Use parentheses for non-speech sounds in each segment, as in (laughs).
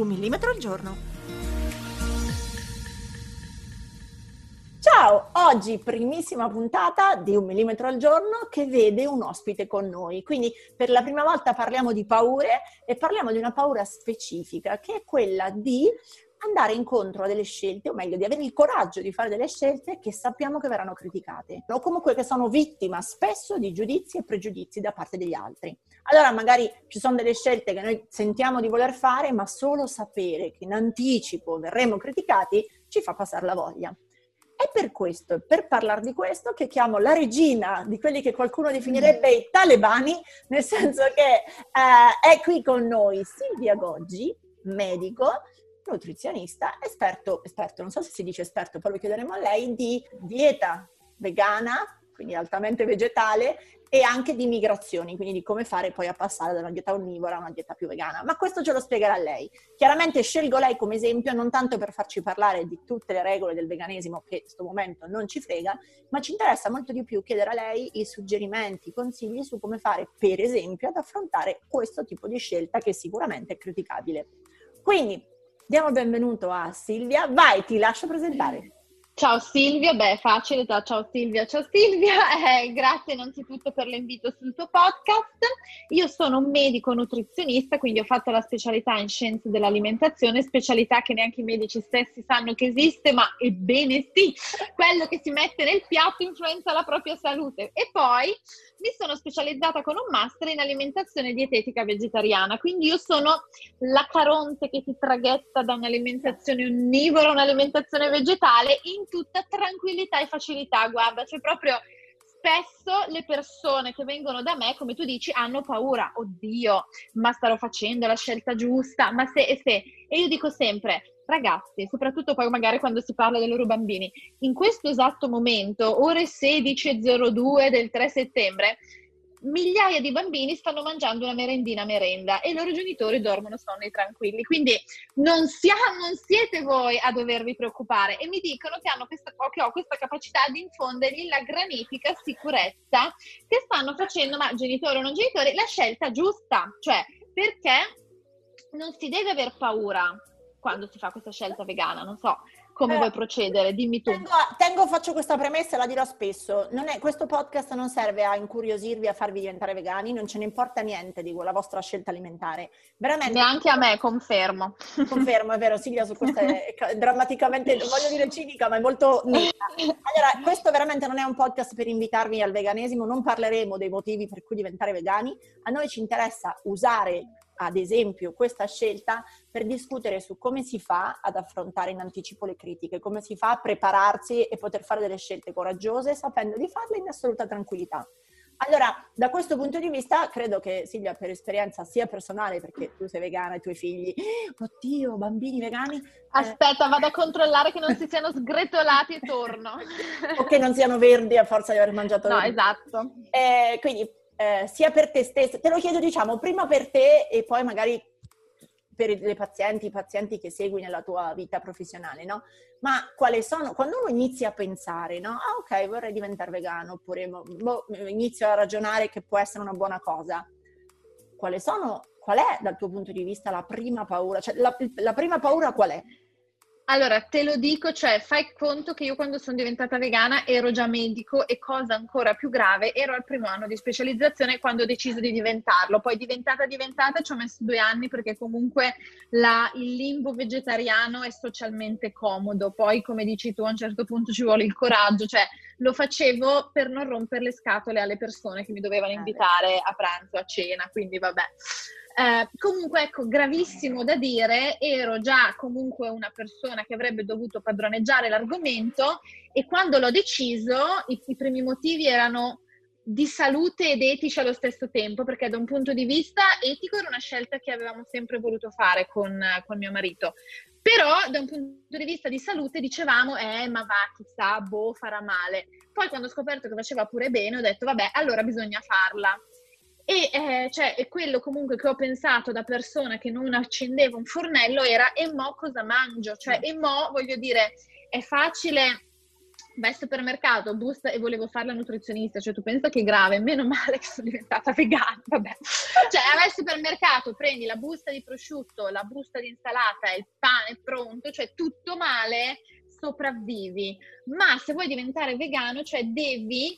Un millimetro al giorno. Ciao, oggi primissima puntata di un millimetro al giorno che vede un ospite con noi. Quindi per la prima volta parliamo di paure e parliamo di una paura specifica che è quella di andare incontro a delle scelte, o meglio, di avere il coraggio di fare delle scelte che sappiamo che verranno criticate, o comunque che sono vittima spesso di giudizi e pregiudizi da parte degli altri. Allora magari ci sono delle scelte che noi sentiamo di voler fare, ma solo sapere che in anticipo verremo criticati ci fa passare la voglia. È per questo, per parlare di questo, che chiamo la regina di quelli che qualcuno definirebbe i talebani, nel senso che eh, è qui con noi Silvia Goggi, medico, nutrizionista, esperto, esperto, non so se si dice esperto, poi lo chiederemo a lei, di dieta vegana, quindi altamente vegetale, e anche di migrazioni, quindi di come fare poi a passare da una dieta onnivora a una dieta più vegana. Ma questo ce lo spiegherà lei. Chiaramente scelgo lei come esempio non tanto per farci parlare di tutte le regole del veganesimo che in questo momento non ci frega, ma ci interessa molto di più chiedere a lei i suggerimenti, i consigli su come fare, per esempio, ad affrontare questo tipo di scelta che sicuramente è criticabile. Quindi diamo il benvenuto a Silvia. Vai, ti lascio presentare. Ciao Silvia, beh facile, ciao Silvia, ciao Silvia, (laughs) eh, grazie innanzitutto per l'invito sul tuo podcast. Io sono un medico nutrizionista, quindi ho fatto la specialità in scienze dell'alimentazione, specialità che neanche i medici stessi sanno che esiste, ma ebbene sì, quello che si mette nel piatto influenza la propria salute. E poi mi sono specializzata con un master in alimentazione dietetica vegetariana, quindi io sono la caronte che ti traghetta da un'alimentazione onnivora a un'alimentazione vegetale in tutta tranquillità e facilità. Guarda, c'è proprio spesso le persone che vengono da me, come tu dici, hanno paura. Oddio, ma starò facendo la scelta giusta, ma se e se. E io dico sempre, ragazzi, soprattutto poi magari quando si parla dei loro bambini, in questo esatto momento, ore 16.02 del 3 settembre, migliaia di bambini stanno mangiando una merendina merenda e i loro genitori dormono sonni tranquilli. Quindi non, siamo, non siete voi a dovervi preoccupare e mi dicono che, questa, che ho questa capacità di infondergli la granitica sicurezza che stanno facendo, ma genitori o non genitori, la scelta giusta. Cioè, perché non si deve aver paura quando si fa questa scelta vegana, non so come eh, vuoi procedere, dimmi tu. Tengo, tengo, faccio questa premessa e la dirò spesso, è, questo podcast non serve a incuriosirvi, a farvi diventare vegani, non ce ne importa niente di la vostra scelta alimentare. Veramente. Neanche a me, confermo. Confermo, è vero, Silvia su questo è, (laughs) drammaticamente, non voglio dire cinica, ma è molto netta. Allora, questo veramente non è un podcast per invitarvi al veganesimo, non parleremo dei motivi per cui diventare vegani, a noi ci interessa usare ad esempio questa scelta per discutere su come si fa ad affrontare in anticipo le critiche, come si fa a prepararsi e poter fare delle scelte coraggiose sapendo di farle in assoluta tranquillità. Allora, da questo punto di vista, credo che Silvia, per esperienza sia personale, perché tu sei vegana e i tuoi figli, (gasps) oddio, bambini vegani. Eh, Aspetta, eh... vado a controllare che non si siano sgretolati e torno. (laughs) o che non siano verdi a forza di aver mangiato. No, esatto. Eh, quindi eh, sia per te stessa, te lo chiedo diciamo prima per te e poi magari per le pazienti, i pazienti che segui nella tua vita professionale, no? Ma quali sono, quando uno inizia a pensare, no? Ah ok, vorrei diventare vegano, oppure boh, inizio a ragionare che può essere una buona cosa, quali sono, qual è dal tuo punto di vista la prima paura? Cioè la, la prima paura qual è? Allora, te lo dico, cioè fai conto che io quando sono diventata vegana ero già medico e cosa ancora più grave, ero al primo anno di specializzazione quando ho deciso di diventarlo. Poi diventata diventata ci ho messo due anni perché comunque la, il limbo vegetariano è socialmente comodo. Poi, come dici tu, a un certo punto ci vuole il coraggio, cioè lo facevo per non rompere le scatole alle persone che mi dovevano eh, invitare a pranzo, a cena, quindi vabbè. Eh, comunque, ecco, gravissimo da dire, ero già comunque una persona che avrebbe dovuto padroneggiare l'argomento e quando l'ho deciso i, i primi motivi erano di salute ed etici allo stesso tempo, perché da un punto di vista etico era una scelta che avevamo sempre voluto fare con, con mio marito. Però da un punto di vista di salute dicevamo, eh, ma va, chissà, boh, farà male. Poi quando ho scoperto che faceva pure bene, ho detto, vabbè, allora bisogna farla. E eh, cioè, quello comunque che ho pensato da persona che non accendeva un fornello era, e mo cosa mangio? Cioè, e mo, voglio dire, è facile vai al supermercato, busta e volevo fare la nutrizionista, cioè tu pensa che è grave, meno male che sono diventata vegana, vabbè. Cioè vai al supermercato, prendi la busta di prosciutto, la busta di insalata, il pane pronto, cioè tutto male, sopravvivi. Ma se vuoi diventare vegano, cioè devi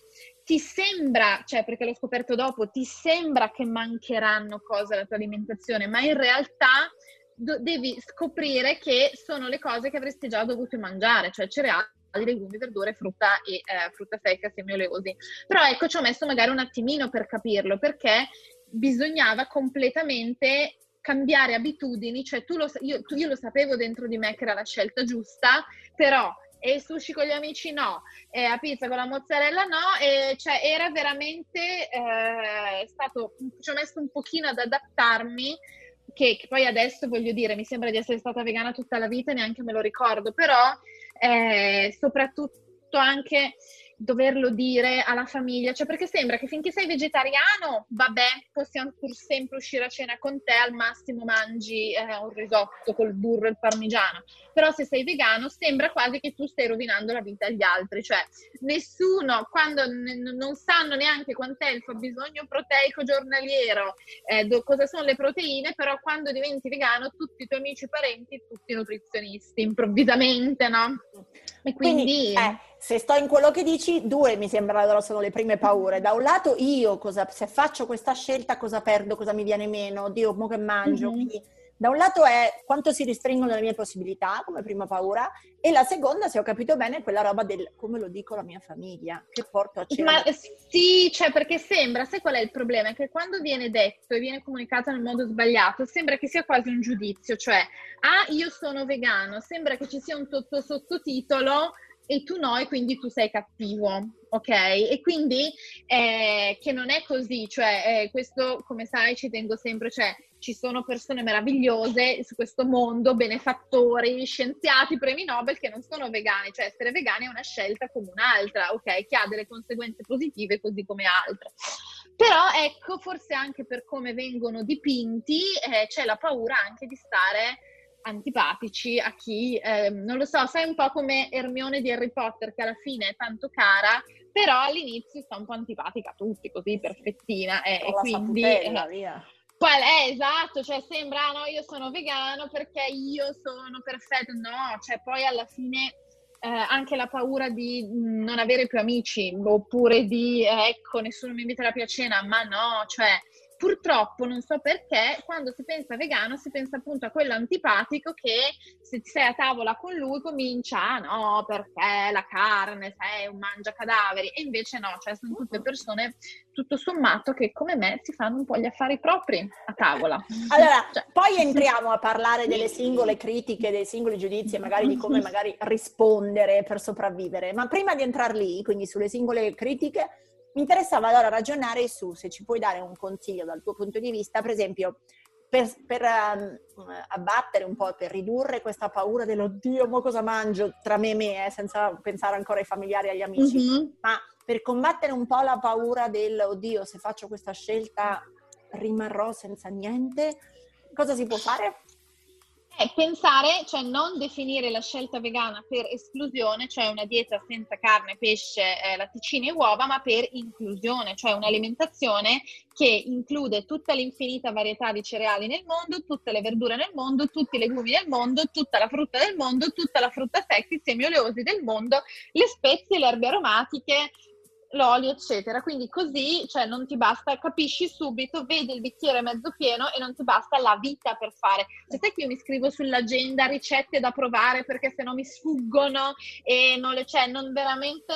ti sembra, cioè perché l'ho scoperto dopo, ti sembra che mancheranno cose alla tua alimentazione, ma in realtà do- devi scoprire che sono le cose che avresti già dovuto mangiare, cioè cereali legumi, verdure, frutta e eh, frutta secca, semi oleosi. Però ecco, ci ho messo magari un attimino per capirlo, perché bisognava completamente cambiare abitudini, cioè tu lo, io, tu, io lo sapevo dentro di me che era la scelta giusta, però e sushi con gli amici no, e a pizza con la mozzarella no, e cioè era veramente eh, stato, ci ho messo un pochino ad adattarmi, che, che, poi adesso voglio dire, mi sembra di essere stata vegana tutta la vita, neanche me lo ricordo, però eh, soprattutto anche doverlo dire alla famiglia, cioè perché sembra che finché sei vegetariano, vabbè, possiamo pur sempre uscire a cena con te, al massimo mangi eh, un risotto col burro e il parmigiano, però se sei vegano sembra quasi che tu stai rovinando la vita agli altri, cioè nessuno, quando n- non sanno neanche quant'è il fabbisogno proteico giornaliero, eh, do- cosa sono le proteine, però quando diventi vegano tutti i tuoi amici e parenti, tutti nutrizionisti, improvvisamente, no? E quindi... quindi eh, se sto in quello che dici, due mi sembrano sono le prime paure. Da un lato io, cosa, se faccio questa scelta, cosa perdo, cosa mi viene meno, Dio, mo che mangio. Mm-hmm. Quindi, da un lato è quanto si restringono le mie possibilità, come prima paura, e la seconda, se ho capito bene, è quella roba del come lo dico alla mia famiglia, che porto a cena. Ma sì, cioè perché sembra, sai qual è il problema? È che quando viene detto e viene comunicato nel modo sbagliato, sembra che sia quasi un giudizio, cioè, ah, io sono vegano, sembra che ci sia un sottotitolo e tu no, e quindi tu sei cattivo, ok? E quindi eh, che non è così, cioè eh, questo, come sai, ci tengo sempre, cioè ci sono persone meravigliose su questo mondo, benefattori, scienziati, premi Nobel che non sono vegani, cioè essere vegani è una scelta come un'altra, ok? Che ha delle conseguenze positive così come altre. Però ecco, forse anche per come vengono dipinti eh, c'è la paura anche di stare antipatici a chi, eh, non lo so, sai un po' come Hermione di Harry Potter che alla fine è tanto cara, però all'inizio sta un po' antipatica a tutti, così perfettina, eh, e quindi... Saputella, via. Qual è esatto, cioè sembra no, io sono vegano perché io sono perfetto, no, cioè poi alla fine eh, anche la paura di non avere più amici oppure di eh, ecco nessuno mi invita alla cena, ma no, cioè purtroppo non so perché quando si pensa vegano si pensa appunto a quello antipatico che se sei a tavola con lui comincia ah no perché la carne sei un mangia cadaveri e invece no cioè sono tutte persone tutto sommato che come me si fanno un po' gli affari propri a tavola. Allora (laughs) cioè. poi entriamo a parlare delle singole critiche dei singoli giudizi e magari di come (laughs) magari rispondere per sopravvivere. Ma prima di entrare lì quindi sulle singole critiche mi interessava allora ragionare su se ci puoi dare un consiglio dal tuo punto di vista, per esempio, per, per um, abbattere un po', per ridurre questa paura dell'oddio, mo cosa mangio tra me e me, eh, senza pensare ancora ai familiari e agli amici, mm-hmm. ma per combattere un po' la paura dell'oddio, se faccio questa scelta rimarrò senza niente, cosa si può fare? È pensare, cioè non definire la scelta vegana per esclusione, cioè una dieta senza carne, pesce, eh, latticini e uova, ma per inclusione, cioè un'alimentazione che include tutta l'infinita varietà di cereali nel mondo, tutte le verdure nel mondo, tutti i legumi nel mondo, tutta la frutta del mondo, tutta la frutta secca, i semi oleosi del mondo, le spezie, le erbe aromatiche, l'olio, eccetera. Quindi così, cioè, non ti basta, capisci subito, vedi il bicchiere mezzo pieno e non ti basta la vita per fare. Cioè, sai che io mi scrivo sull'agenda ricette da provare perché se no mi sfuggono e non le cioè, non veramente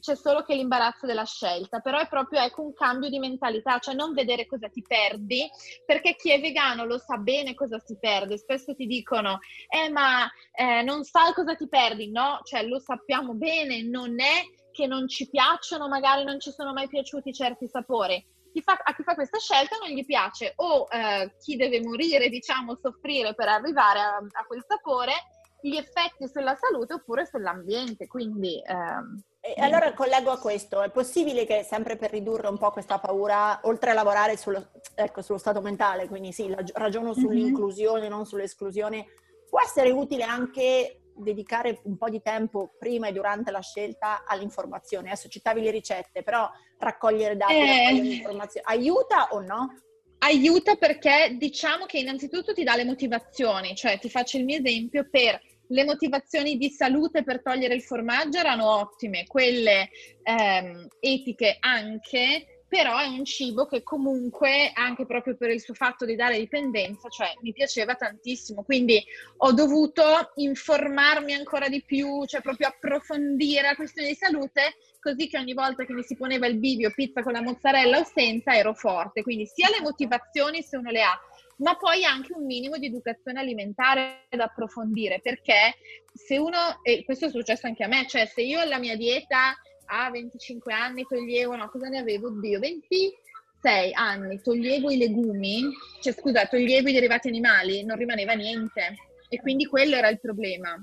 c'è solo che l'imbarazzo della scelta, però è proprio ecco, un cambio di mentalità, cioè non vedere cosa ti perdi, perché chi è vegano lo sa bene cosa si perde, spesso ti dicono, eh ma eh, non sai cosa ti perdi, no, cioè lo sappiamo bene, non è che non ci piacciono, magari non ci sono mai piaciuti certi sapori. Chi fa, a chi fa questa scelta non gli piace o eh, chi deve morire, diciamo, soffrire per arrivare a, a, quel sapore, gli effetti sulla salute oppure sull'ambiente. Quindi ehm, e allora collego a questo, è possibile che sempre per ridurre un po' questa paura, oltre a lavorare sullo, ecco, sullo stato mentale, quindi sì, ragiono sull'inclusione, mm-hmm. non sull'esclusione, può essere utile anche dedicare un po' di tempo prima e durante la scelta all'informazione. Adesso citavi le ricette, però raccogliere dati, eh. raccogliere informazioni, aiuta o no? Aiuta perché diciamo che innanzitutto ti dà le motivazioni, cioè ti faccio il mio esempio per le motivazioni di salute per togliere il formaggio erano ottime, quelle ehm, etiche anche, però è un cibo che comunque, anche proprio per il suo fatto di dare dipendenza, cioè mi piaceva tantissimo, quindi ho dovuto informarmi ancora di più, cioè proprio approfondire la questione di salute, così che ogni volta che mi si poneva il bivio pizza con la mozzarella o senza ero forte, quindi sia le motivazioni se uno le ha, ma poi anche un minimo di educazione alimentare da approfondire, perché se uno, e questo è successo anche a me, cioè se io la mia dieta a 25 anni toglievo, no, cosa ne avevo? Oddio, 26 anni, toglievo i legumi, cioè scusa, toglievo i derivati animali, non rimaneva niente. E quindi quello era il problema.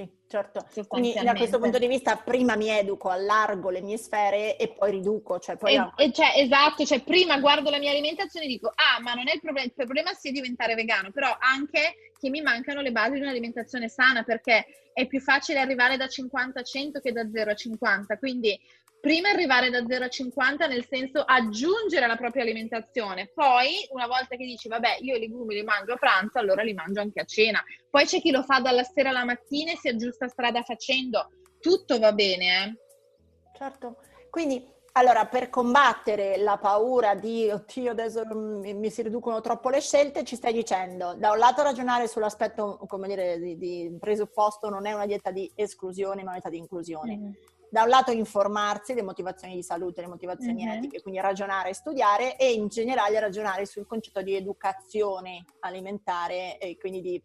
Sì, certo. Quindi da questo punto di vista prima mi educo, allargo le mie sfere e poi riduco. Cioè poi e, e cioè, esatto, cioè prima guardo la mia alimentazione e dico, ah, ma non è il problema, il problema sia diventare vegano, però anche che mi mancano le basi di un'alimentazione sana perché è più facile arrivare da 50 a 100 che da 0 a 50. Quindi prima arrivare da 0 a 50 nel senso aggiungere alla propria alimentazione, poi una volta che dici vabbè io i legumi li mangio a pranzo, allora li mangio anche a cena. Poi c'è chi lo fa dalla sera alla mattina e si aggiusta strada facendo, tutto va bene. Eh? Certo, quindi allora per combattere la paura di oddio adesso mi, mi, si riducono troppo le scelte, ci stai dicendo da un lato ragionare sull'aspetto come dire di, di presupposto non è una dieta di esclusione ma una dieta di inclusione. Mm da un lato informarsi, le motivazioni di salute, le motivazioni mm-hmm. etiche, quindi ragionare e studiare e in generale ragionare sul concetto di educazione alimentare e quindi di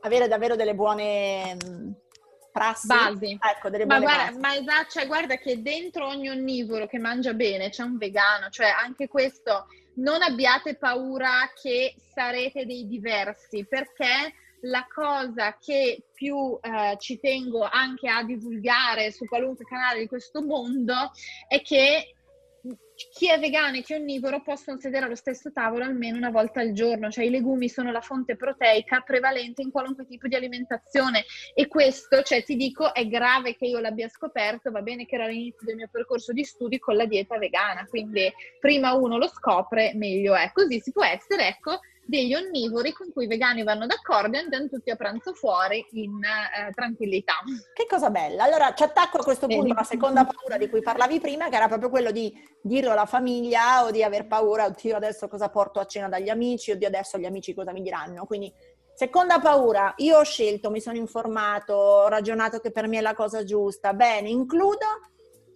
avere davvero delle buone prassi. Basi. Ecco, delle buone ma guarda, basi. Ma esatto, cioè, guarda che dentro ogni onnivoro che mangia bene c'è un vegano, cioè anche questo non abbiate paura che sarete dei diversi perché la cosa che più eh, ci tengo anche a divulgare su qualunque canale di questo mondo è che chi è vegano e chi è onnivoro possono sedere allo stesso tavolo almeno una volta al giorno, cioè i legumi sono la fonte proteica prevalente in qualunque tipo di alimentazione. E questo, cioè ti dico, è grave che io l'abbia scoperto, va bene che era l'inizio del mio percorso di studi con la dieta vegana, quindi prima uno lo scopre meglio è, così si può essere, ecco, degli onnivori con cui i vegani vanno d'accordo e andiamo tutti a pranzo fuori in eh, tranquillità. Che cosa bella! Allora ci attacco a questo punto alla seconda paura di cui parlavi prima, che era proprio quello di dirlo alla famiglia o di aver paura, oddio adesso cosa porto a cena dagli amici, oddio adesso gli amici cosa mi diranno. Quindi seconda paura, io ho scelto, mi sono informato, ho ragionato che per me è la cosa giusta, bene, includo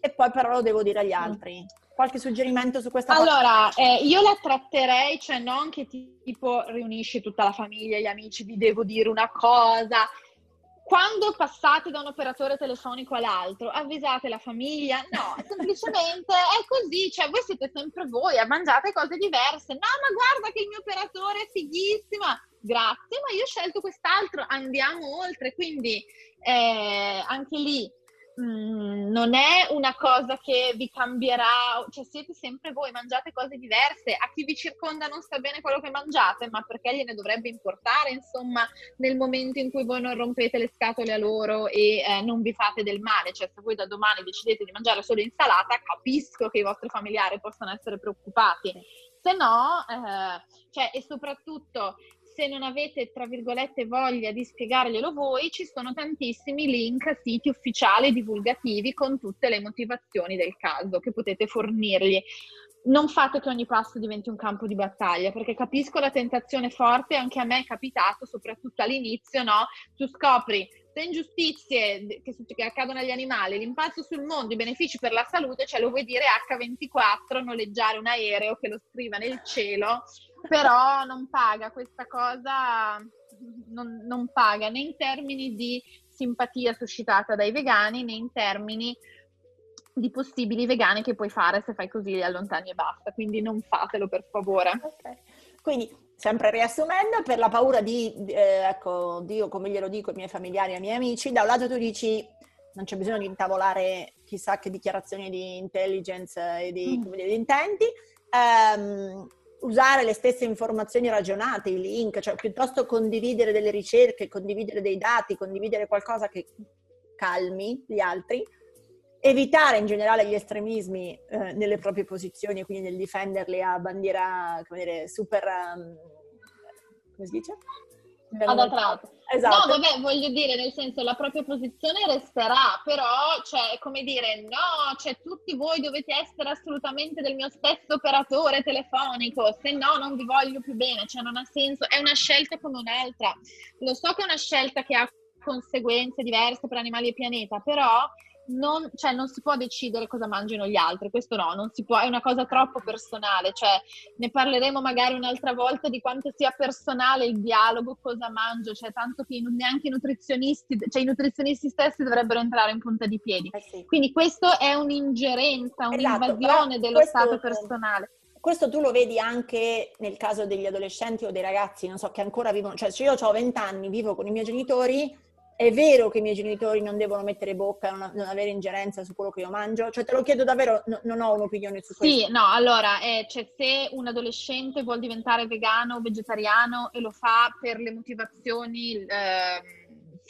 e poi però lo devo dire agli mm. altri. Mm qualche suggerimento su questa? Allora, eh, io la tratterei, cioè non che tipo riunisci tutta la famiglia, gli amici, vi devo dire una cosa. Quando passate da un operatore telefonico all'altro, avvisate la famiglia? No, (laughs) semplicemente è così, cioè voi siete sempre voi, mangiate cose diverse. No, ma guarda che il mio operatore è fighissima. Grazie, ma io ho scelto quest'altro, andiamo oltre. Quindi eh, anche lì Mm, non è una cosa che vi cambierà, cioè siete sempre voi, mangiate cose diverse, a chi vi circonda non sta bene quello che mangiate, ma perché gliene dovrebbe importare, insomma, nel momento in cui voi non rompete le scatole a loro e eh, non vi fate del male, cioè se voi da domani decidete di mangiare solo insalata, capisco che i vostri familiari possano essere preoccupati. Se no, eh, cioè, e soprattutto se non avete, tra virgolette, voglia di spiegarglielo voi, ci sono tantissimi link, siti ufficiali divulgativi con tutte le motivazioni del caso che potete fornirgli. Non fate che ogni passo diventi un campo di battaglia, perché capisco la tentazione forte, anche a me è capitato, soprattutto all'inizio, no? Tu scopri le ingiustizie che, che, accadono agli animali, l'impatto sul mondo, i benefici per la salute, cioè lo vuoi dire H24, noleggiare un aereo che lo scriva nel cielo però non paga questa cosa, non, non paga né in termini di simpatia suscitata dai vegani né in termini di possibili vegani che puoi fare se fai così li allontani e basta, quindi non fatelo per favore. Okay. Quindi, sempre riassumendo, per la paura di, eh, ecco, Dio, come glielo dico ai miei familiari e ai miei amici, da un lato tu dici non c'è bisogno di intavolare chissà che dichiarazioni di intelligence e di, mm. dire, di intenti, um, usare le stesse informazioni ragionate, i link, cioè piuttosto condividere delle ricerche, condividere dei dati, condividere qualcosa che calmi gli altri, evitare in generale gli estremismi eh, nelle proprie posizioni, quindi nel difenderli a bandiera, come dire, super... Um, come si dice? Adattato. Esatto. No, vabbè, voglio dire, nel senso, la propria posizione resterà, però, cioè, come dire, no, cioè, tutti voi dovete essere assolutamente del mio stesso operatore telefonico, se no non vi voglio più bene, cioè, non ha senso, è una scelta come un'altra. Lo so che è una scelta che ha conseguenze diverse per animali e pianeta, però non, cioè, non, si può decidere cosa mangiano gli altri, questo no, non si può, è una cosa troppo personale, cioè, ne parleremo magari un'altra volta di quanto sia personale il dialogo cosa mangio, cioè tanto che neanche i nutrizionisti, cioè i nutrizionisti stessi dovrebbero entrare in punta di piedi. Eh sì. Quindi questo è un'ingerenza, esatto, un'invasione dello questo, stato personale. Questo tu lo vedi anche nel caso degli adolescenti o dei ragazzi, non so, che ancora vivono, cioè se io ho 20 anni, vivo con i miei genitori, è vero che i miei genitori non devono mettere bocca, non, non avere ingerenza su quello che io mangio? Cioè te lo chiedo davvero, no, non ho un'opinione su questo. Sì, no, allora, eh, cioè, se un adolescente vuole diventare vegano o vegetariano e lo fa per le motivazioni... Eh,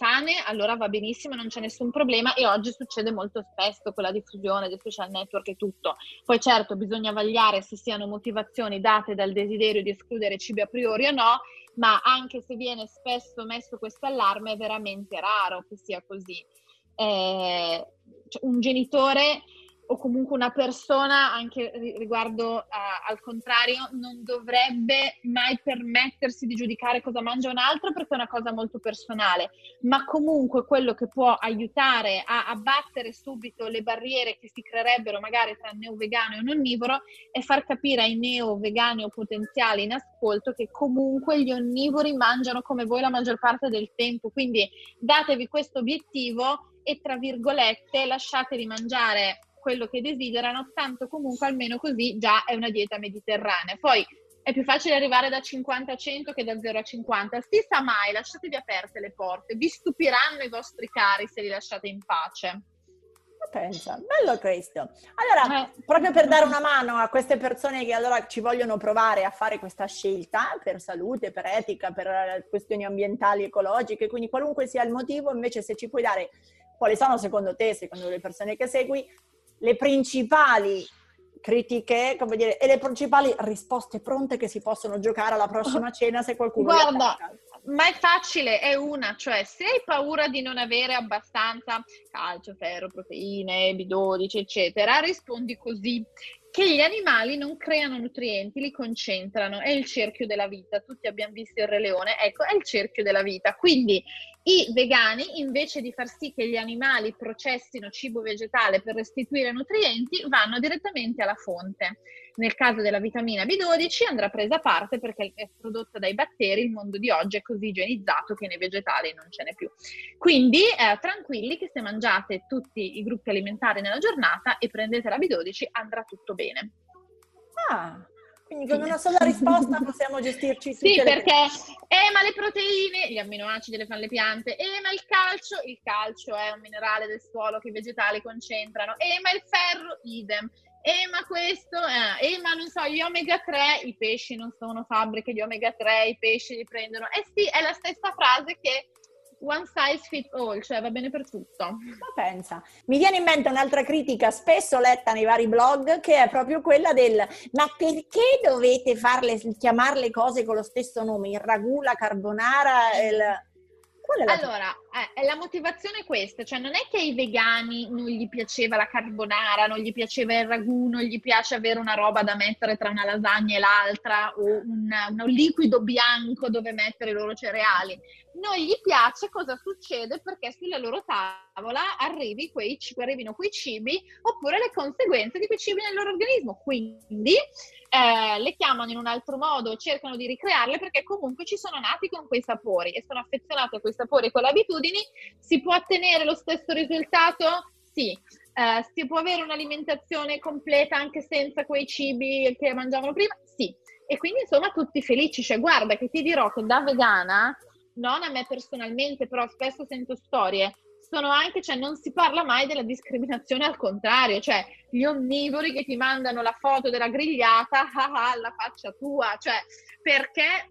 sane, allora va benissimo, non c'è nessun problema e oggi succede molto spesso con la diffusione dei social network e tutto. Poi certo bisogna vagliare se siano motivazioni date dal desiderio di escludere cibi a priori o no, ma anche se viene spesso messo questo allarme è veramente raro che sia così. Eh, cioè un genitore o comunque una persona, anche riguardo uh, al contrario, non dovrebbe mai permettersi di giudicare cosa mangia un altro perché è una cosa molto personale, ma comunque quello che può aiutare a abbattere subito le barriere che si creerebbero magari tra neo-vegano e onnivoro è far capire ai neo-vegani o potenziali in ascolto che comunque gli onnivori mangiano come voi la maggior parte del tempo, quindi datevi questo obiettivo e tra virgolette lasciatevi mangiare quello che desiderano, tanto comunque almeno così già è una dieta mediterranea. Poi è più facile arrivare da 50 a 100 che da 0 a 50. Si sa mai, lasciatevi aperte le porte, vi stupiranno i vostri cari se li lasciate in pace. Pensa, bello questo. Allora, eh. proprio per dare una mano a queste persone che allora ci vogliono provare a fare questa scelta per salute, per etica, per questioni ambientali, ecologiche, quindi qualunque sia il motivo, invece se ci puoi dare quali sono secondo te, secondo le persone che segui, le principali critiche, come dire, e le principali risposte pronte che si possono giocare alla prossima (laughs) cena se qualcuno Guarda, ma è facile, è una, cioè se hai paura di non avere abbastanza calcio, ferro, proteine, B12, eccetera, rispondi così che gli animali non creano nutrienti, li concentrano, è il cerchio della vita. Tutti abbiamo visto il Re Leone, ecco, è il cerchio della vita. Quindi i vegani, invece di far sì che gli animali processino cibo vegetale per restituire nutrienti, vanno direttamente alla fonte. Nel caso della vitamina B12 andrà presa a parte perché è prodotta dai batteri, il mondo di oggi è così igienizzato che nei vegetali non ce n'è più. Quindi eh, tranquilli che se mangiate tutti i gruppi alimentari nella giornata e prendete la B12 andrà tutto bene. Ah, quindi con una sola risposta possiamo gestirci tutte Sì, perché, eh, ma le proteine, gli amminoacidi le fanno le piante, eh, ma il calcio, il calcio è un minerale del suolo che i vegetali concentrano, eh, ma il ferro, idem. Eh, ma questo, eh, eh, ma non so, gli omega 3, i pesci non sono fabbriche di omega 3, i pesci li prendono. Eh sì, è la stessa frase che one size fits all, cioè va bene per tutto. Ma pensa, mi viene in mente un'altra critica spesso letta nei vari blog che è proprio quella del ma perché dovete farle, le cose con lo stesso nome? Il ragù, la carbonara, il allora, eh, la motivazione è questa, cioè non è che ai vegani non gli piaceva la carbonara, non gli piaceva il ragù, non gli piace avere una roba da mettere tra una lasagna e l'altra o un, un liquido bianco dove mettere i loro cereali. Non gli piace cosa succede perché sulla loro tavola arrivi quei, arrivino quei cibi oppure le conseguenze di quei cibi nel loro organismo. Quindi eh, le chiamano in un altro modo, cercano di ricrearle perché comunque ci sono nati con quei sapori e sono affezionati a quei sapori e quelle abitudini. Si può ottenere lo stesso risultato? Sì. Eh, si può avere un'alimentazione completa anche senza quei cibi che mangiavano prima? Sì. E quindi insomma tutti felici. Cioè, guarda che ti dirò che da vegana, non a me personalmente, però spesso sento storie sono anche, cioè non si parla mai della discriminazione al contrario, cioè gli onnivori che ti mandano la foto della grigliata, (laughs) ah, ah, la faccia tua, cioè perché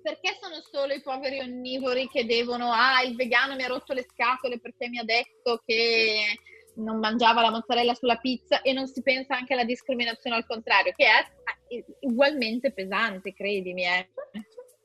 perché sono solo i poveri onnivori che devono, ah, il vegano mi ha rotto le scatole perché mi ha detto che non mangiava la mozzarella sulla pizza e non si pensa anche alla discriminazione al contrario, che è ugualmente pesante, credimi. Eh.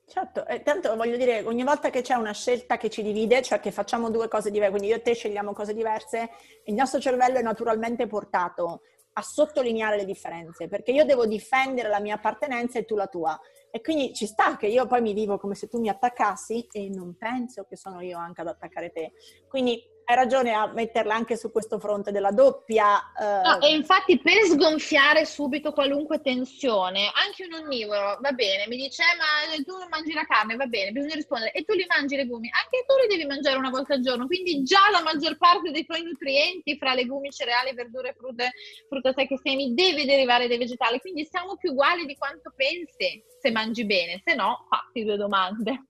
Certo, e tanto voglio dire, ogni volta che c'è una scelta che ci divide, cioè che facciamo due cose diverse, quindi io e te scegliamo cose diverse, il nostro cervello è naturalmente portato a sottolineare le differenze, perché io devo difendere la mia appartenenza e tu la tua. E quindi ci sta che io poi mi vivo come se tu mi attaccassi e non penso che sono io anche ad attaccare te. Quindi hai ragione a metterla anche su questo fronte della doppia. Eh... No, e infatti per sgonfiare subito qualunque tensione, anche un onnivoro va bene, mi dice eh, ma tu non mangi la carne, va bene, bisogna rispondere, e tu li mangi i legumi, anche tu li devi mangiare una volta al giorno, quindi già la maggior parte dei tuoi nutrienti fra legumi, cereali, verdure, frutta, frutta secche, semi deve derivare dai vegetali, quindi siamo più uguali di quanto pensi se mangi bene, se no fatti due domande.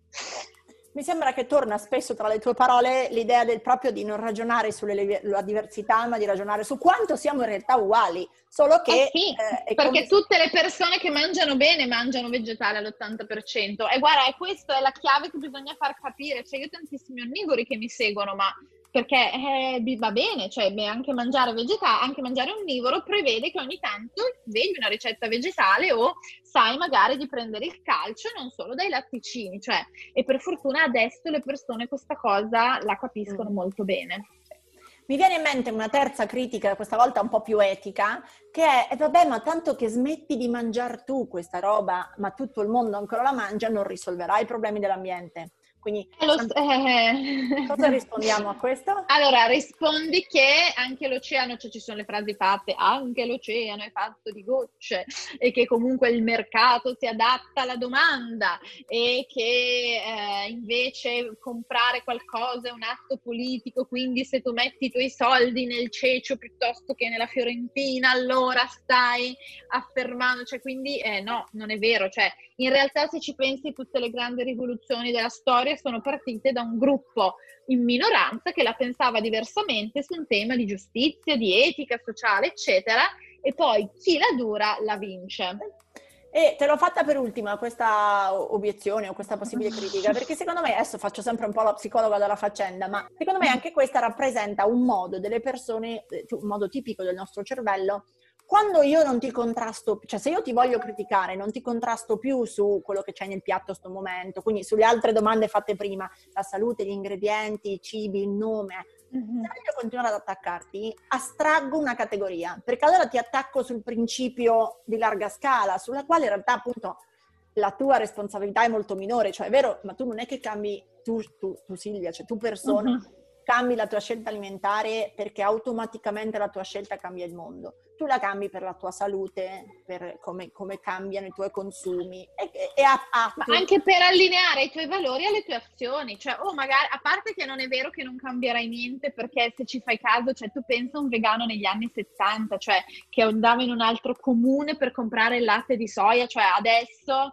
Mi sembra che torna spesso tra le tue parole l'idea del proprio di non ragionare sulla diversità, ma di ragionare su quanto siamo in realtà uguali. Solo che... Eh sì, eh, perché come... tutte le persone che mangiano bene mangiano vegetale all'80%. E guarda, questa è la chiave che bisogna far capire. Cioè, io ho tantissimi onnivori che mi seguono, ma perché eh, va bene, cioè beh, anche mangiare vegetale, anche mangiare onnivoro prevede che ogni tanto vedi una ricetta vegetale o sai magari di prendere il calcio non solo dai latticini, cioè, e per fortuna adesso le persone questa cosa la capiscono mm. molto bene. Mi viene in mente una terza critica, questa volta un po' più etica, che è, eh, vabbè, ma tanto che smetti di mangiare tu questa roba, ma tutto il mondo ancora la mangia, non risolverai i problemi dell'ambiente. Quindi eh, lo, eh. cosa rispondiamo a questo? Allora, rispondi che anche l'oceano, cioè ci sono le frasi fatte, anche l'oceano è fatto di gocce e che comunque il mercato si adatta alla domanda e che eh, invece comprare qualcosa è un atto politico, quindi se tu metti i tuoi soldi nel cecio piuttosto che nella fiorentina, allora stai affermando, cioè quindi eh, no, non è vero, cioè in realtà se ci pensi tutte le grandi rivoluzioni della storia sono partite da un gruppo in minoranza che la pensava diversamente su un tema di giustizia, di etica sociale, eccetera, e poi chi la dura la vince. E te l'ho fatta per ultima questa obiezione o questa possibile critica, (laughs) perché secondo me, adesso faccio sempre un po' la psicologa della faccenda, ma secondo me anche questa rappresenta un modo delle persone, eh, un modo tipico del nostro cervello quando io non ti contrasto, cioè se io ti voglio criticare, non ti contrasto più su quello che c'è nel piatto in questo momento, quindi sulle altre domande fatte prima, la salute, gli ingredienti, i cibi, il nome, mm-hmm. se voglio continuare ad attaccarti, astraggo una categoria, perché allora ti attacco sul principio di larga scala, sulla quale in realtà appunto la tua responsabilità è molto minore, cioè è vero, ma tu non è che cambi, tu, tu, tu Silvia, cioè tu persona, mm-hmm cambi la tua scelta alimentare perché automaticamente la tua scelta cambia il mondo. Tu la cambi per la tua salute, per come, come cambiano i tuoi consumi e, e a, a, Ma anche per allineare i tuoi valori alle tue azioni. Cioè, oh, magari, a parte che non è vero che non cambierai niente perché se ci fai caso, cioè tu pensa a un vegano negli anni 70, cioè che andava in un altro comune per comprare il latte di soia, cioè adesso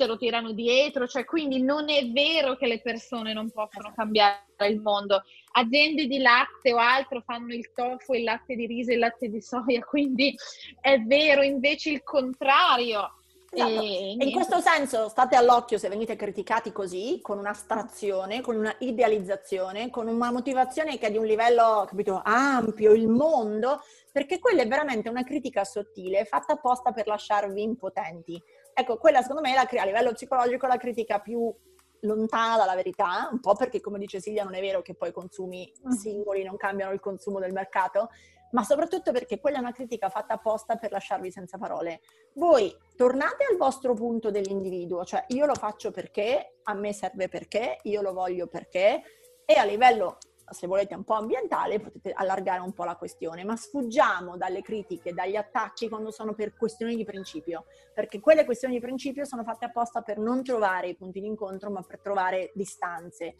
te lo tirano dietro, cioè quindi non è vero che le persone non possono cambiare il mondo. Aziende di latte o altro fanno il tofu, il latte di riso il latte di soia, quindi è vero invece il contrario. Esatto. E, in questo senso state all'occhio se venite criticati così, con un'astrazione, con una idealizzazione, con una motivazione che è di un livello capito, ampio, il mondo, perché quella è veramente una critica sottile, fatta apposta per lasciarvi impotenti. Ecco, quella secondo me è a livello psicologico la critica più lontana dalla verità, un po' perché come dice Silvia non è vero che poi i consumi mm. singoli non cambiano il consumo del mercato, ma soprattutto perché quella è una critica fatta apposta per lasciarvi senza parole. Voi tornate al vostro punto dell'individuo, cioè io lo faccio perché, a me serve perché, io lo voglio perché, e a livello se volete un po' ambientale, potete allargare un po' la questione, ma sfuggiamo dalle critiche, dagli attacchi quando sono per questioni di principio, perché quelle questioni di principio sono fatte apposta per non trovare i punti di incontro, ma per trovare distanze.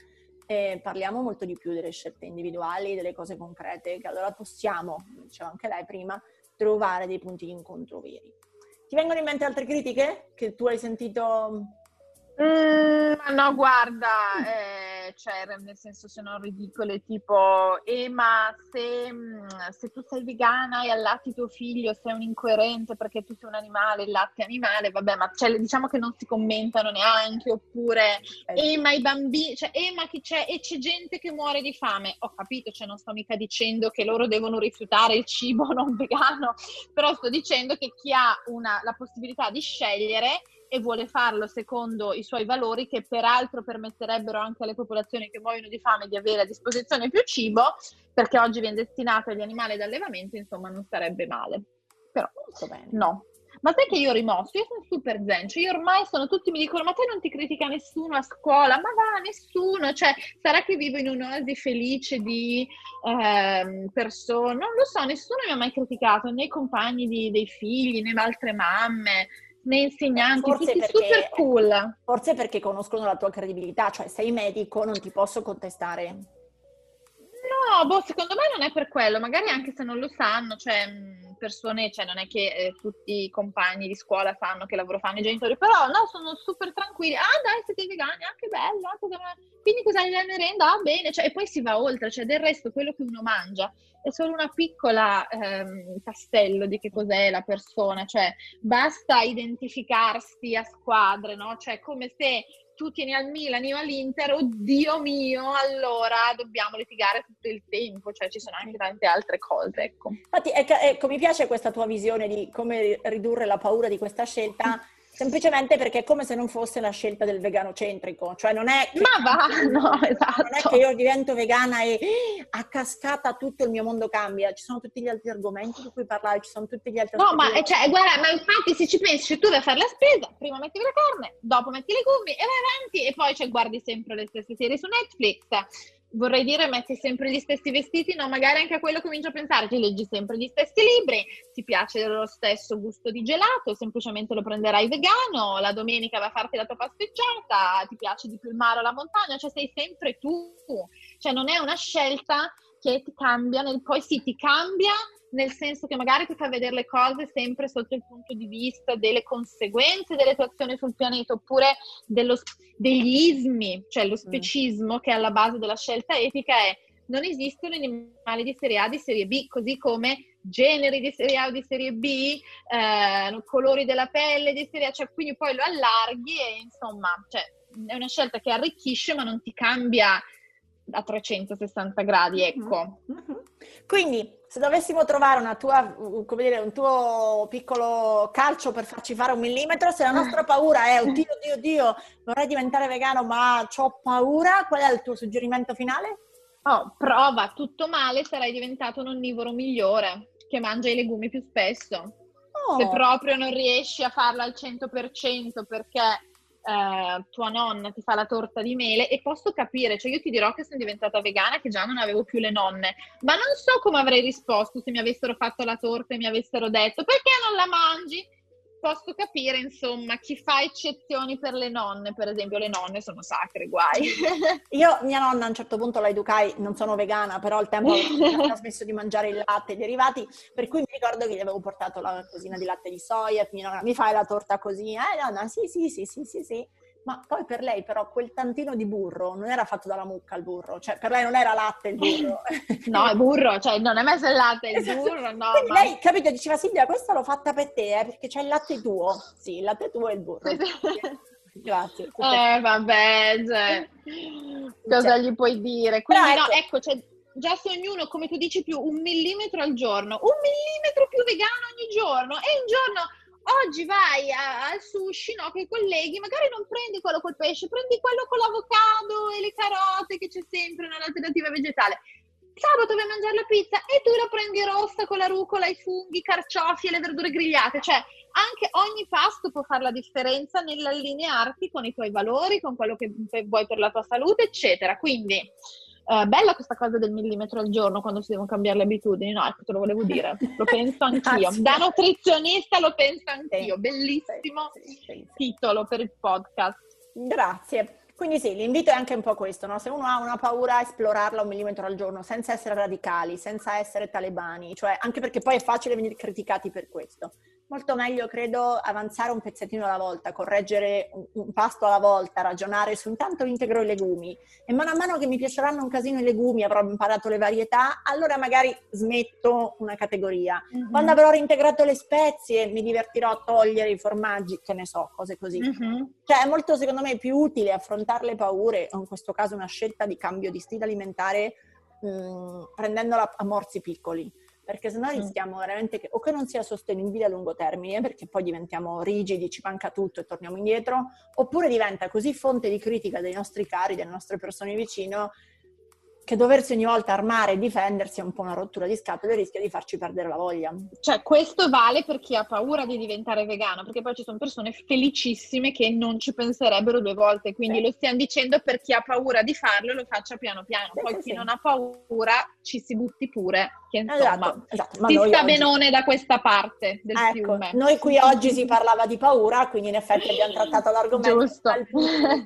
e parliamo molto di più delle scelte individuali, delle cose concrete, che allora possiamo, diceva anche lei prima, trovare dei punti di incontro veri. Ti vengono in mente altre critiche che tu hai sentito Mm, no, guarda, eh, cioè, nel senso se non ridicole, tipo, eh, ma se, mm, se, tu sei vegana e allatti tuo figlio, sei un incoerente perché tu sei un animale, il latte è animale, vabbè, ma cioè, diciamo che non si commentano neanche, oppure, eh, ma i bambini, cioè, eh, ma chi c'è? E c'è gente che muore di fame. Ho capito, cioè, non sto mica dicendo che loro devono rifiutare il cibo (laughs) non vegano, però sto dicendo che chi ha una, la possibilità di scegliere e vuole farlo secondo i suoi valori che peraltro permetterebbero anche alle popolazioni che muoiono di fame di avere a disposizione più cibo perché oggi viene destinato agli animali d'allevamento, insomma non sarebbe male. Però no. Ma sai che io ho rimosso? Io sono super zen, cioè io ormai sono tutti mi dicono ma te non ti critica nessuno a scuola? Ma va, nessuno, cioè sarà che vivo in un'oasi felice di eh, persone, non lo so, nessuno mi ha mai criticato, né i compagni di, dei figli, né altre mamme, né insegnanti, forse perché, super cool. Forse perché conoscono la tua credibilità, cioè sei medico, non ti posso contestare. No, boh, secondo me non è per quello, magari anche se non lo sanno, cioè persone, cioè non è che eh, tutti i compagni di scuola sanno che lavoro fanno i genitori, però no, sono super tranquilli. Ah, dai, siete vegani, ah, bello, ah, quindi cosa hai la merenda? Ah, bene, cioè, e poi si va oltre, cioè del resto quello che uno mangia è solo una piccola ehm, tastello di che cos'è la persona, cioè basta identificarsi a squadre, no? Cioè come se tu tieni al Milan, io all'Inter, oddio mio, allora dobbiamo litigare tutto il tempo, cioè ci sono anche tante altre cose, ecco. Infatti, ecco, ecco mi piace questa tua visione di come ridurre la paura di questa scelta semplicemente perché è come se non fosse la scelta del vegano centrico, cioè non è che, Ma va, (laughs) no, esatto. non è che io divento vegana e a cascata tutto il mio mondo cambia, ci sono tutti gli altri argomenti di cui parlare, ci sono tutti gli altri No, ma cioè, guarda, ma infatti se ci pensi, tu vai a fare la spesa, prima metti la carne, dopo metti i legumi e vai avanti e poi cioè, guardi sempre le stesse serie su Netflix vorrei dire metti sempre gli stessi vestiti, no, magari anche a quello comincio a pensare, ti leggi sempre gli stessi libri, ti piace lo stesso gusto di gelato, semplicemente lo prenderai vegano, la domenica vai a farti la tua passeggiata, ti piace di più il mare o la montagna, cioè sei sempre tu, cioè non è una scelta che ti cambia, nel, poi sì, ti cambia nel senso che magari ti fa vedere le cose sempre sotto il punto di vista delle conseguenze delle tue azioni sul pianeta, oppure dello, degli ismi, cioè lo mm. specismo mm. che è alla base della scelta etica è non esistono animali di serie A di serie B, così come generi di serie A o di serie B, eh, colori della pelle di serie A, cioè quindi poi lo allarghi e insomma, cioè, è una scelta che arricchisce ma non ti cambia a 360 gradi, ecco. Mm-hmm. Quindi, se dovessimo trovare una tua, come dire, un tuo piccolo calcio per farci fare un millimetro, se la nostra (laughs) paura è, oddio, oddio, oddio, vorrei diventare vegano, ma ho paura, qual è il tuo suggerimento finale? Oh, prova, tutto male, sarai diventato un onnivoro migliore, che mangia i legumi più spesso. Oh. Se proprio non riesci a farlo al 100% perché eh, tua nonna ti fa la torta di mele e posso capire, cioè io ti dirò che sono diventata vegana, che già non avevo più le nonne, ma non so come avrei risposto se mi avessero fatto la torta e mi avessero detto perché non la mangi? Posso capire, insomma, chi fa eccezioni per le nonne, per esempio, le nonne sono sacre, guai. (laughs) Io, mia nonna, a un certo punto la educai, non sono vegana, però al tempo (laughs) ha smesso di mangiare il latte e i derivati, per cui mi ricordo che gli avevo portato la cosina di latte di soia, e mia nonna, mi fai la torta così? Eh, nonna, sì, sì, sì, sì, sì, sì. Ma poi per lei però quel tantino di burro non era fatto dalla mucca il burro, cioè per lei non era latte il burro. (laughs) no, è burro, cioè non è messo il latte, il esatto. burro, no. Quindi ma... lei, capito, diceva Silvia, questa l'ho fatta per te, eh, perché c'è il latte tuo. Sì, il latte tuo e il burro. (laughs) Grazie. Eh, vabbè, cioè, cosa cioè. gli puoi dire? Quindi Però, no, ecco, ecco cioè, già se ognuno, come tu dici più, un millimetro al giorno, un millimetro più vegano ogni giorno, e un giorno oggi vai a, al sushi, no, che i colleghi, magari non prendi quello col pesce, prendi quello con l'avocado e le carote, che c'è sempre un'alternativa vegetale. Sabato vai a mangiare la pizza e tu la prendi rossa con la rucola, i funghi, i carciofi e le verdure grigliate. Cioè, anche ogni pasto può fare la differenza nell'allinearti con i tuoi valori, con quello che vuoi per la tua salute, eccetera. Quindi eh, bella questa cosa del millimetro al giorno quando si devono cambiare le abitudini, no, ecco, te lo volevo dire, lo penso (laughs) anch'io. da nutrizionista lo penso anch'io, bellissimo sì, titolo per il podcast. Grazie. Quindi sì, l'invito è anche un po' questo, no? se uno ha una paura, esplorarla un millimetro al giorno, senza essere radicali, senza essere talebani, cioè anche perché poi è facile venire criticati per questo molto meglio, credo, avanzare un pezzettino alla volta, correggere un, un, pasto alla volta, ragionare su intanto integro i legumi e mano a mano che mi piaceranno un casino i legumi, avrò imparato le varietà, allora magari smetto una categoria. Mm-hmm. Quando avrò reintegrato le spezie mi divertirò a togliere i formaggi, che ne so, cose così. Mm-hmm. Cioè è molto secondo me più utile affrontare le paure, o in questo caso una scelta di cambio di stile alimentare, mh, mm, prendendola a morsi piccoli perché sennò rischiamo veramente che o che non sia sostenibile a lungo termine, perché poi diventiamo rigidi, ci manca tutto e torniamo indietro, oppure diventa così fonte di critica dei nostri cari, delle nostre persone vicino, che doversi ogni volta armare e difendersi è un po' una rottura di scatole e rischia di farci perdere la voglia. Cioè, questo vale per chi ha paura di diventare vegano, perché poi ci sono persone felicissime che non ci penserebbero due volte, quindi sì. lo stiamo dicendo per chi ha paura di farlo, lo faccia piano piano, sì, poi sì, chi non ha paura ci si butti pure, che insomma esatto, esatto. si sta oggi... benone da questa parte del ecco, fiume. Noi qui oggi si parlava di paura, quindi in effetti abbiamo trattato l'argomento Giusto.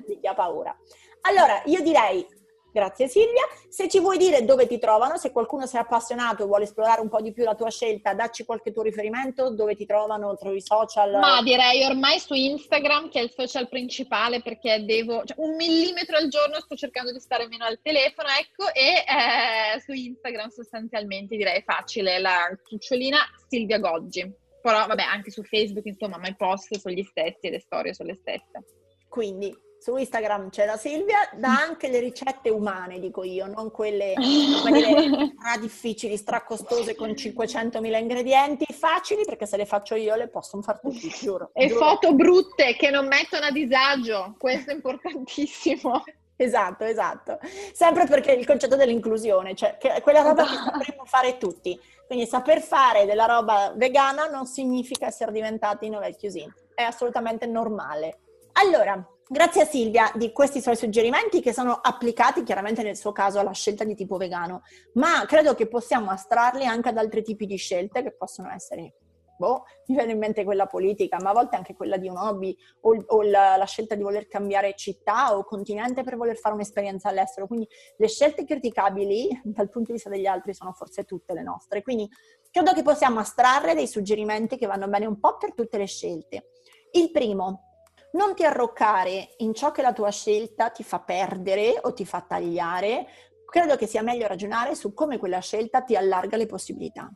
di chi ha paura. Allora, io direi Grazie Silvia. Se ci vuoi dire dove ti trovano, se qualcuno si è appassionato e vuole esplorare un po' di più la tua scelta, dacci qualche tuo riferimento, dove ti trovano, trovi social? Ma direi ormai su Instagram, che è il social principale, perché devo, cioè, un millimetro al giorno sto cercando di stare meno al telefono, ecco, e eh, su Instagram sostanzialmente direi facile, la cucciolina Silvia Goggi. Però vabbè, anche su Facebook, insomma, ma i post sono gli stessi e le storie sono le stesse. Quindi su Instagram c'è la Silvia, dà anche le ricette umane, dico io, non quelle (laughs) dire, stra difficili, stracostose con 500.000 ingredienti, facili perché se le faccio io le possono far tutti, giuro. E giuro. foto brutte che non mettono a disagio, questo è importantissimo. Esatto, esatto. Sempre perché il concetto dell'inclusione, cioè che quella roba che (laughs) sapremmo fare tutti. Quindi saper fare della roba vegana non significa essere diventati novel cuisine, è assolutamente normale. Allora, Grazie a Silvia di questi suoi suggerimenti che sono applicati chiaramente nel suo caso alla scelta di tipo vegano, ma credo che possiamo astrarli anche ad altri tipi di scelte che possono essere, boh, mi viene in mente quella politica, ma a volte anche quella di un hobby o, o la, la, scelta di voler cambiare città o continente per voler fare un'esperienza all'estero. Quindi le scelte criticabili dal punto di vista degli altri sono forse tutte le nostre. Quindi credo che possiamo astrarre dei suggerimenti che vanno bene un po' per tutte le scelte. Il primo, non ti arroccare in ciò che la tua scelta ti fa perdere o ti fa tagliare, credo che sia meglio ragionare su come quella scelta ti allarga le possibilità.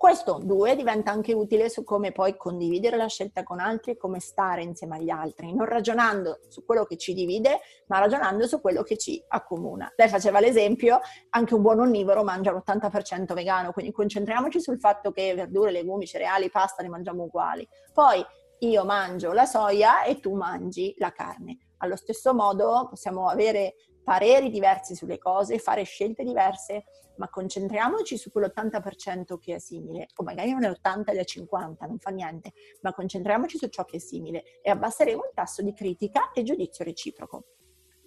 Questo, due, diventa anche utile su come poi condividere la scelta con altri e come stare insieme agli altri, non ragionando su quello che ci divide, ma ragionando su quello che ci accomuna. Lei faceva l'esempio, anche un buon onnivoro mangia l'80% vegano, quindi concentriamoci sul fatto che verdure, legumi, cereali, pasta ne mangiamo uguali. Poi io mangio la soia e tu mangi la carne. Allo stesso modo possiamo avere pareri diversi sulle cose, fare scelte diverse, ma concentriamoci su quell'80% che è simile, o magari non è 80 ed è 50, non fa niente, ma concentriamoci su ciò che è simile e abbasseremo il tasso di critica e giudizio reciproco.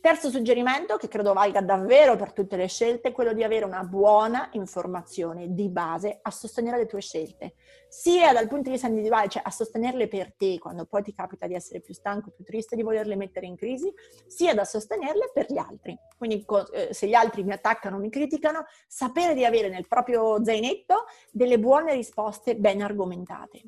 Terzo suggerimento, che credo valga davvero per tutte le scelte, è quello di avere una buona informazione di base a sostenere le tue scelte, sia dal punto di vista individuale, cioè a sostenerle per te quando poi ti capita di essere più stanco, più triste, di volerle mettere in crisi, sia da sostenerle per gli altri. Quindi eh, se gli altri mi attaccano, mi criticano, sapere di avere nel proprio zainetto delle buone risposte ben argomentate.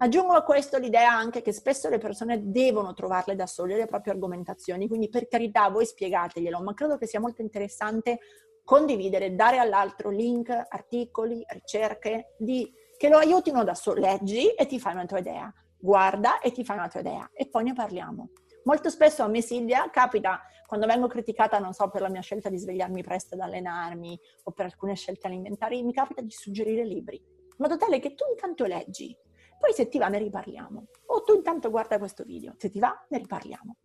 Aggiungo a questo l'idea anche che spesso le persone devono trovarle da sole le proprie argomentazioni, quindi per carità voi spiegateglielo, ma credo che sia molto interessante condividere, dare all'altro link, articoli, ricerche di, che lo aiutino da solo. Leggi e ti fai una tua idea, guarda e ti fai una tua idea e poi ne parliamo. Molto spesso a me Silvia capita quando vengo criticata, non so, per la mia scelta di svegliarmi presto ad allenarmi o per alcune scelte alimentari, mi capita di suggerire libri, in modo tale che tu intanto leggi, poi se ti va ne riparliamo. O tu intanto guarda questo video, se ti va ne riparliamo.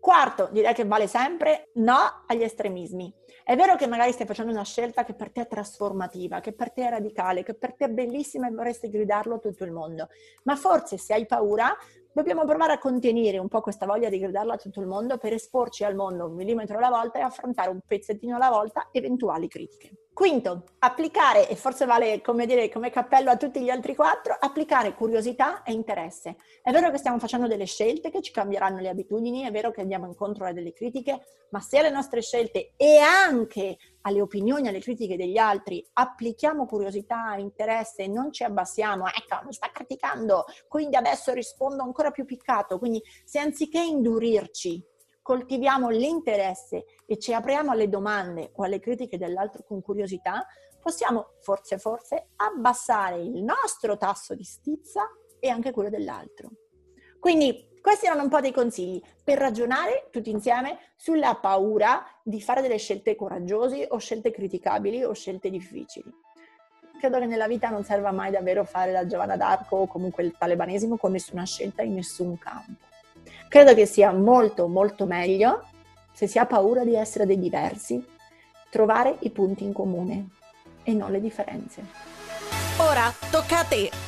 Quarto, direi che vale sempre no agli estremismi. È vero che magari stai facendo una scelta che per te è trasformativa, che per te è radicale, che per te è bellissima e vorresti gridarlo a tutto il mondo, ma forse se hai paura dobbiamo provare a contenere un po' questa voglia di gridarlo a tutto il mondo per esporci al mondo un millimetro alla volta e affrontare un pezzettino alla volta eventuali critiche. Quinto, applicare, e forse vale come dire come cappello a tutti gli altri quattro, applicare curiosità e interesse. È vero che stiamo facendo delle scelte che ci cambieranno le abitudini, è vero che andiamo incontro a delle critiche, ma se alle nostre scelte e anche alle opinioni, alle critiche degli altri applichiamo curiosità interesse non ci abbassiamo, ecco, mi sta criticando, quindi adesso rispondo ancora più piccato. Quindi se anziché indurirci coltiviamo l'interesse e ci apriamo alle domande o alle critiche dell'altro con curiosità, possiamo forse forse abbassare il nostro tasso di stizza e anche quello dell'altro. Quindi questi erano un po' dei consigli per ragionare tutti insieme sulla paura di fare delle scelte coraggiose o scelte criticabili o scelte difficili. Credo che nella vita non serva mai davvero fare la Giovanna d'Arco o comunque il talebanesimo con nessuna scelta in nessun campo. Credo che sia molto molto meglio, se si ha paura di essere dei diversi, trovare i punti in comune e non le differenze. Ora tocca a te.